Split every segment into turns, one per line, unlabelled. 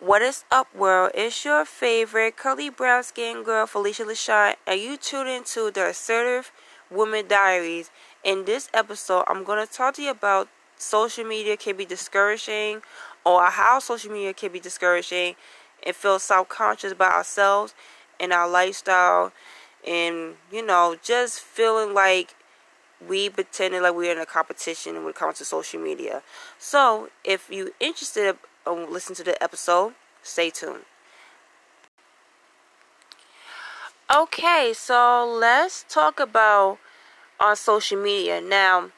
What is up, world? It's your favorite curly brown skin girl, Philysha LaShawn, and you tune into the Assertive Woman Diaries. In this episode, I'm going to talk to you about social media can be discouraging, or how social media can be discouraging, and feel self conscious about ourselves and our lifestyle, and you know, just feeling like we pretended like we're in a competition when it comes to social media. So, if you're interested um, listen to the episode. Stay tuned. Okay, so let's talk about on social media. Now,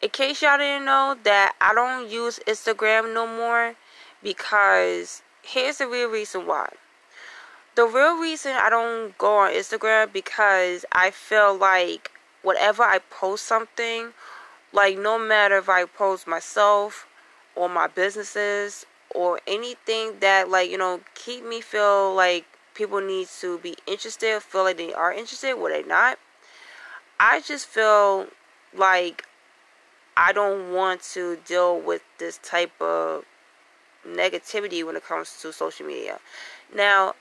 in case y'all didn't know that I don't use Instagram no more because here's the real reason why. The real reason I don't go on Instagram because I feel like whatever I post something, like no matter if I post myself or my businesses or anything that like you know keep me feel like people need to be interested feel like they are interested were they not i just feel like i don't want to deal with this type of negativity when it comes to social media. Now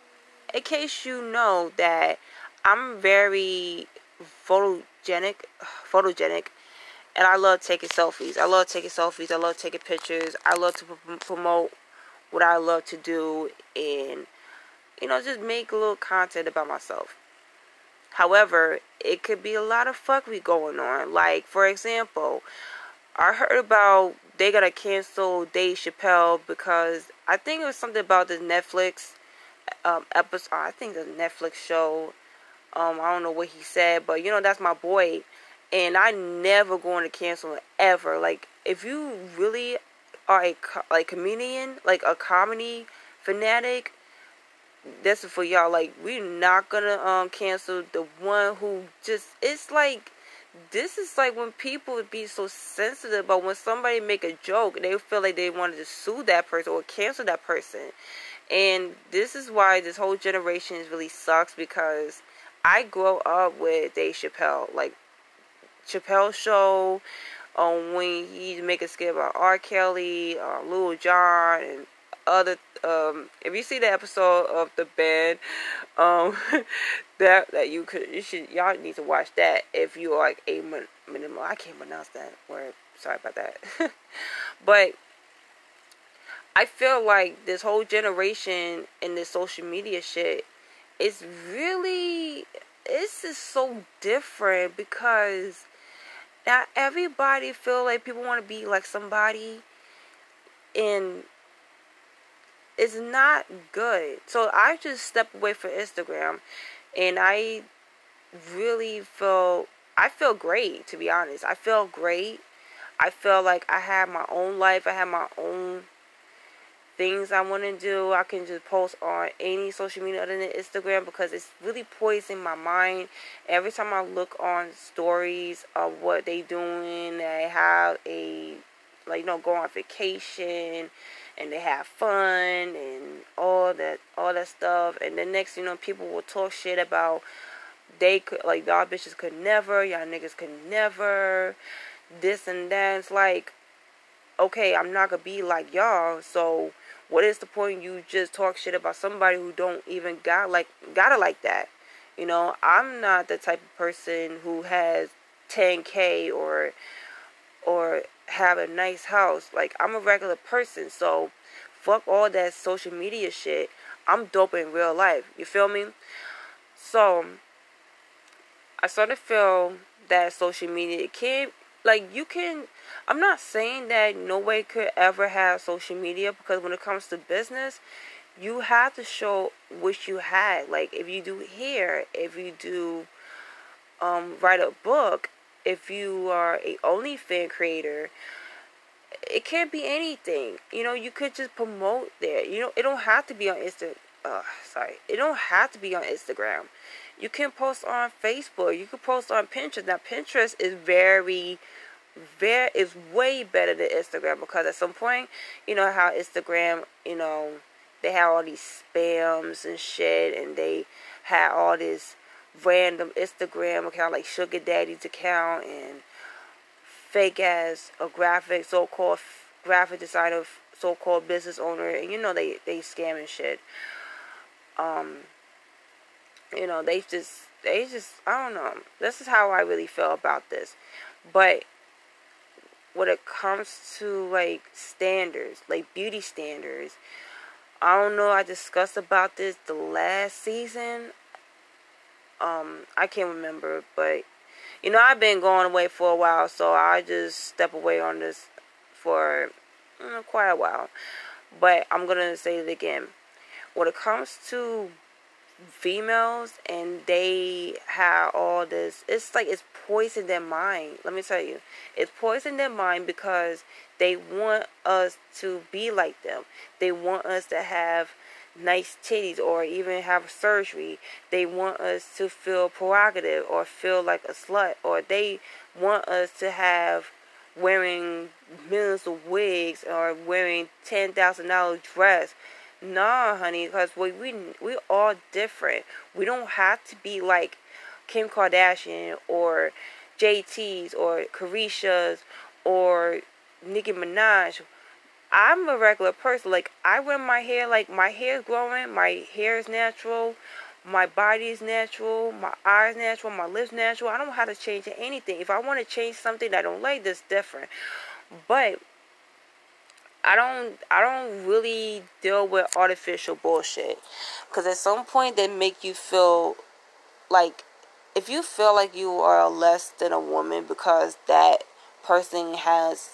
in case you know that i'm very photogenic photogenic and I love taking selfies. I love taking selfies. I love taking pictures. I love to promote what I love to do and you know just make a little content about myself. However, it could be a lot of fuckery going on. Like for example, I heard about they gotta cancel Dave Chappelle because I think it was something about the Netflix um, episode. I think the Netflix show. Um, I don't know what he said, but you know that's my boy and I never going to cancel it ever. Like if you really are a like comedian, like a comedy fanatic, that's for y'all. Like we're not gonna um cancel the one who just it's like this is like when people be so sensitive but when somebody make a joke they feel like they wanted to sue that person or cancel that person and this is why this whole generation really sucks because i grew up with dave chappelle like Chappelle show, um, when he make a skit about R. Kelly, uh, Lil Jon, and other. Um, if you see the episode of the band, um, that that you could you should y'all need to watch that if you are like a minimal. I can't pronounce that word. Sorry about that. but I feel like this whole generation and this social media shit is really this is so different because now everybody feel like people want to be like somebody and it's not good. So I just step away from Instagram and I really feel I feel great to be honest. I feel great. I feel like I have my own life. I have my own things I want to do. I can just post on any social media other than Instagram because it's really poisoning my mind. Every time I look on stories of what they doing, they have a like you know go on vacation and they have fun and all that all that stuff. And the next you know people will talk shit about they could like y'all bitches could never, y'all niggas could never, this and that. It's like okay, I'm not gonna be like y'all, so what is the point you just talk shit about somebody who don't even got like got it like that? You know, I'm not the type of person who has 10k or or have a nice house. Like I'm a regular person, so fuck all that social media shit. I'm dope in real life. You feel me? So I sort of feel that social media can like you can I'm not saying that no way could ever have social media because when it comes to business, you have to show what you had. Like if you do hair, if you do um, write a book, if you are a OnlyFans creator, it can't be anything. You know, you could just promote there. You know, it don't have to be on Insta. Uh, sorry, it don't have to be on Instagram. You can post on Facebook. You can post on Pinterest. Now, Pinterest is very very is way better than Instagram because at some point, you know how Instagram, you know, they have all these spams and shit, and they had all this random Instagram account like Sugar Daddy's account and fake ass a graphic so called graphic designer so-called business owner, and you know they they scamming shit. Um, you know they just they just I don't know. This is how I really feel about this, but when it comes to like standards, like beauty standards, I don't know. I discussed about this the last season. Um, I can't remember, but you know I've been going away for a while, so I just step away on this for mm, quite a while. But I'm gonna say it again. When it comes to females and they have all this it's like it's poisoned their mind. Let me tell you it's poisoned their mind because they want us to be like them. They want us to have nice titties or even have surgery. They want us to feel prerogative or feel like a slut or they want us to have wearing millions of wigs or wearing ten thousand dollar dress Nah, honey, because we we we all different. We don't have to be like Kim Kardashian or JT's or Carisha's or Nicki Minaj. I'm a regular person. Like I wear my hair like my hair is growing, my hair is natural, my body is natural, my eyes natural, my lips natural. I don't have to change anything. If I want to change something I don't like, that's different. But I don't I don't really deal with artificial bullshit cuz at some point they make you feel like if you feel like you are less than a woman because that person has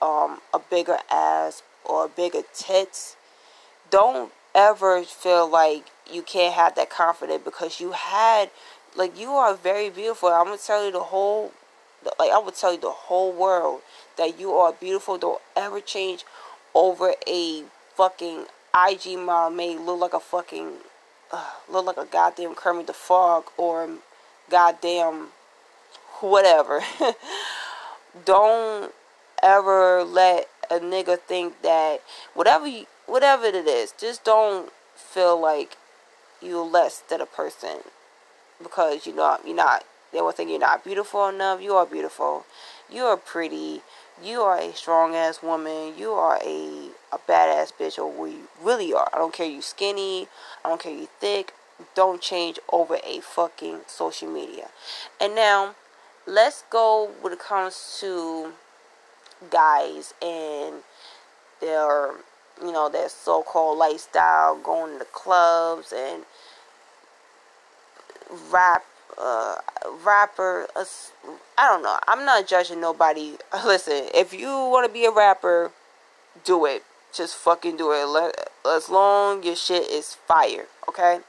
um, a bigger ass or bigger tits, don't ever feel like you can't have that confidence because you had like you are very beautiful. I'm gonna tell you the whole like I would tell you the whole world that you are beautiful. Don't ever change over a fucking IG model may look like a fucking uh, look like a goddamn Kermit the Frog or goddamn whatever. Don't ever let a nigga think that whatever you, whatever it is, just don't feel like you're less than a person because you're not you're not. They will think you're not beautiful enough. You are beautiful. You are pretty you are a strong ass woman. You are a a badass bitch, or we you really are. I don't care you skinny. I don't care you thick. Don't change over a fucking social media. And now, let's go when it comes to guys and their you know their so-called lifestyle, going to clubs and rap uh, rapper. I don't know. I'm not judging nobody. Listen, if you want to be a rapper, do it. Just fucking do it. Let, as long your shit is fire, okay?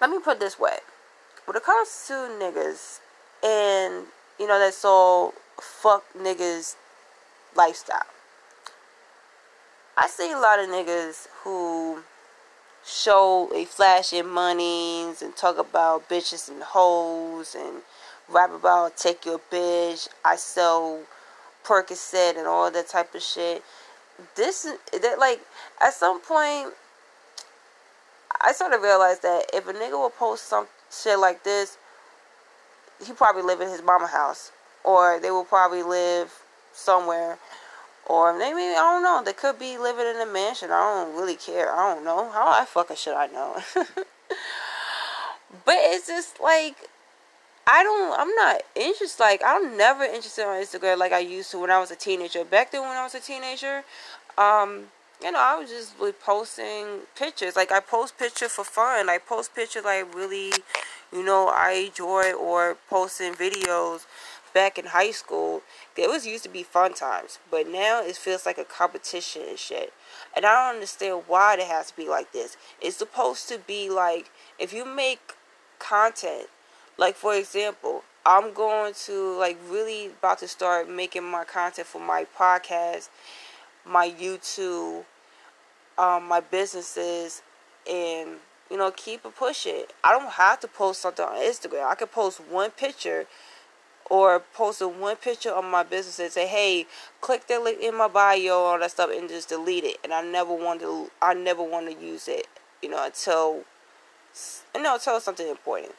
Let me put this way. When it comes to niggas and, you know, that so fuck niggas lifestyle, I see a lot of niggas who show they flashing monies and talk about bitches and hoes and rap about take your bitch. I sell Percocet and all that type of shit. This that like at some point I sort of realized that if a nigga will post some shit like this, he probably live in his mama house or they will probably live somewhere or maybe, I don't know, they could be living in a mansion. I don't really care. I don't know. How I fucking should I know? but it's just like, I don't, I'm not interested. Like, I'm never interested on Instagram like I used to when I was a teenager. Back then when I was a teenager, um, you know, I was just really posting pictures. Like, I post pictures for fun. I post pictures like really, you know, I enjoy or posting videos back in high school, it was used to be fun times, but now it feels like a competition and shit. And I don't understand why it has to be like this. It's supposed to be like if you make content, like for example, I'm going to like really about to start making my content for my podcast, my YouTube, um, my businesses, and you know keep a push it. I don't have to post something on Instagram. I can post one picture or posting one picture on my business and say, "Hey, click that link in my bio, all that stuff, and just delete it." And I never want to, I never want to use it, you know, until, you know, until something important.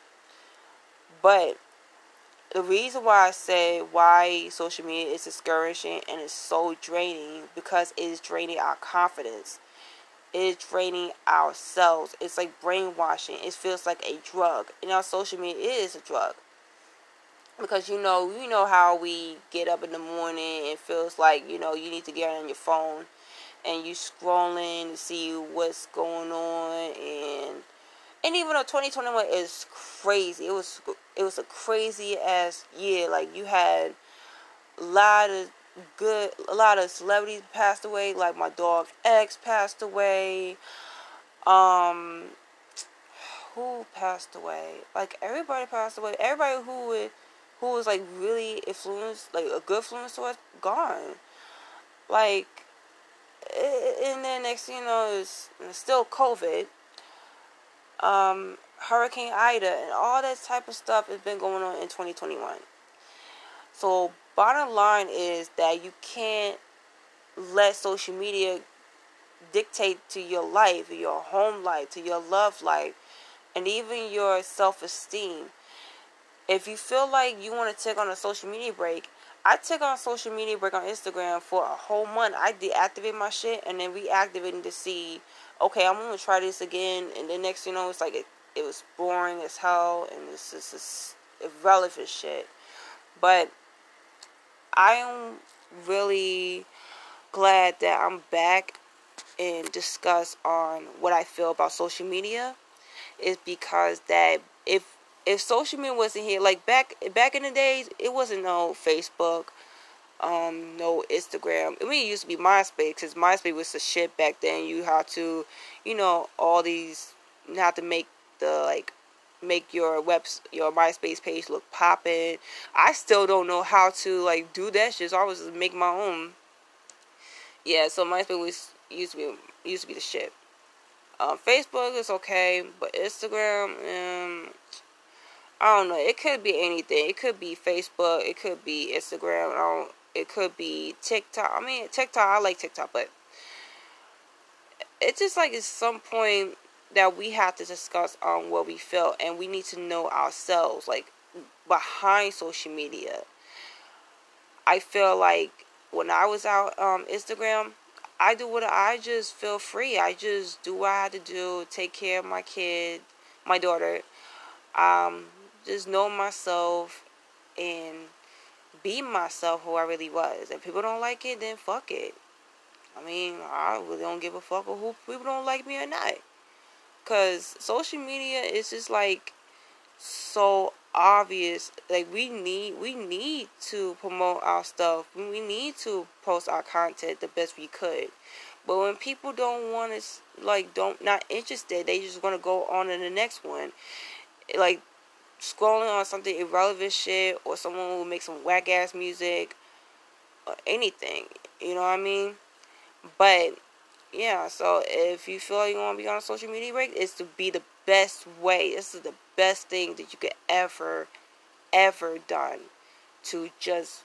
But the reason why I say why social media is discouraging and it's so draining because it is draining our confidence. It is draining ourselves. It's like brainwashing. It feels like a drug. And our social media is a drug. Because you know, you know how we get up in the morning and feels like, you know, you need to get on your phone and you scrolling to see what's going on and and even though 2021 is crazy, it was it was a crazy ass year. Like you had a lot of good, a lot of celebrities passed away. Like my dog X passed away. Um, who passed away? Like everybody passed away. Everybody who would, who was like really influenced, like a good influence to us, gone. Like, and then next thing you know, is still COVID um, Hurricane Ida, and all that type of stuff has been going on in 2021. So, bottom line is that you can't let social media dictate to your life, your home life, to your love life, and even your self esteem. If you feel like you want to take on a social media break, I took on social media break on Instagram for a whole month. I deactivated my shit and then reactivated to see okay, I'm gonna try this again, and then next you know, it's like it, it was boring as hell, and it's just irrelevant shit. But I am really glad that I'm back and discuss on what I feel about social media is because that if if social media wasn't here like back back in the days it wasn't no Facebook um, no Instagram. I mean, it used to be MySpace because MySpace was the shit back then. You had to, you know, all these, you had to make the like make your webs your MySpace page look popping. I still don't know how to like do that shit. So I was make my own. Yeah, so MySpace was used to be used to be the shit. Um, Facebook is okay, but Instagram, um, I don't know. It could be anything. It could be Facebook. It could be Instagram. I don't it could be TikTok. I mean, TikTok, I like TikTok, but it's just like at some point that we have to discuss on what we feel and we need to know ourselves, like behind social media. I feel like when I was out um Instagram, I do what I just feel free. I just do what I had to do, take care of my kid, my daughter. Um, just know myself and be myself who I really was. If people don't like it, then fuck it. I mean, I really don't give a fuck who people don't like me or not. Cause social media is just like so obvious. Like we need we need to promote our stuff. We need to post our content the best we could. But when people don't want to like don't not interested, they just want to go on to the next one. Like scrolling on something irrelevant shit or someone who makes some whack ass music or anything. You know what I mean? But yeah, so if you feel like you want to be on a social media break, it's to be the best way. This is the best thing that you could ever, ever done to just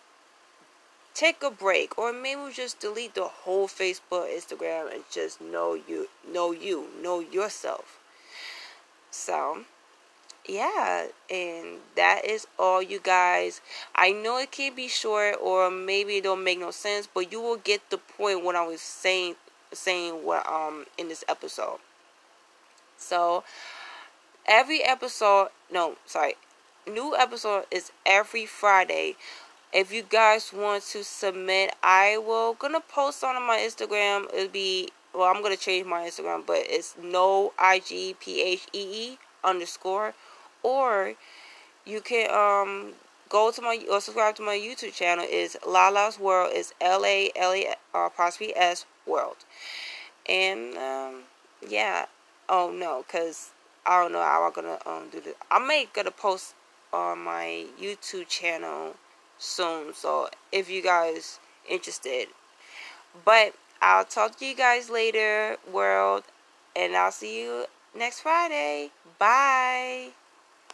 take a break or maybe just delete the whole Facebook, Instagram and just know you, know you, know yourself. So, yeah, and that is all, you guys. I know it can be short, or maybe it don't make no sense, but you will get the point what I was saying, saying what um in this episode. So every episode, no, sorry, new episode is every Friday. If you guys want to submit, I will gonna post on my Instagram. It'll be well, I'm gonna change my Instagram, but it's no I G P H E E underscore or you can um go to my or subscribe to my YouTube channel. Is Lala's World is L A L A uh, apostrophe S World, and um, yeah. Oh no, cause I don't know how I'm gonna um do this. I may gonna post on my YouTube channel soon. So if you guys interested, but I'll talk to you guys later, world, and I'll see you next Friday. Bye.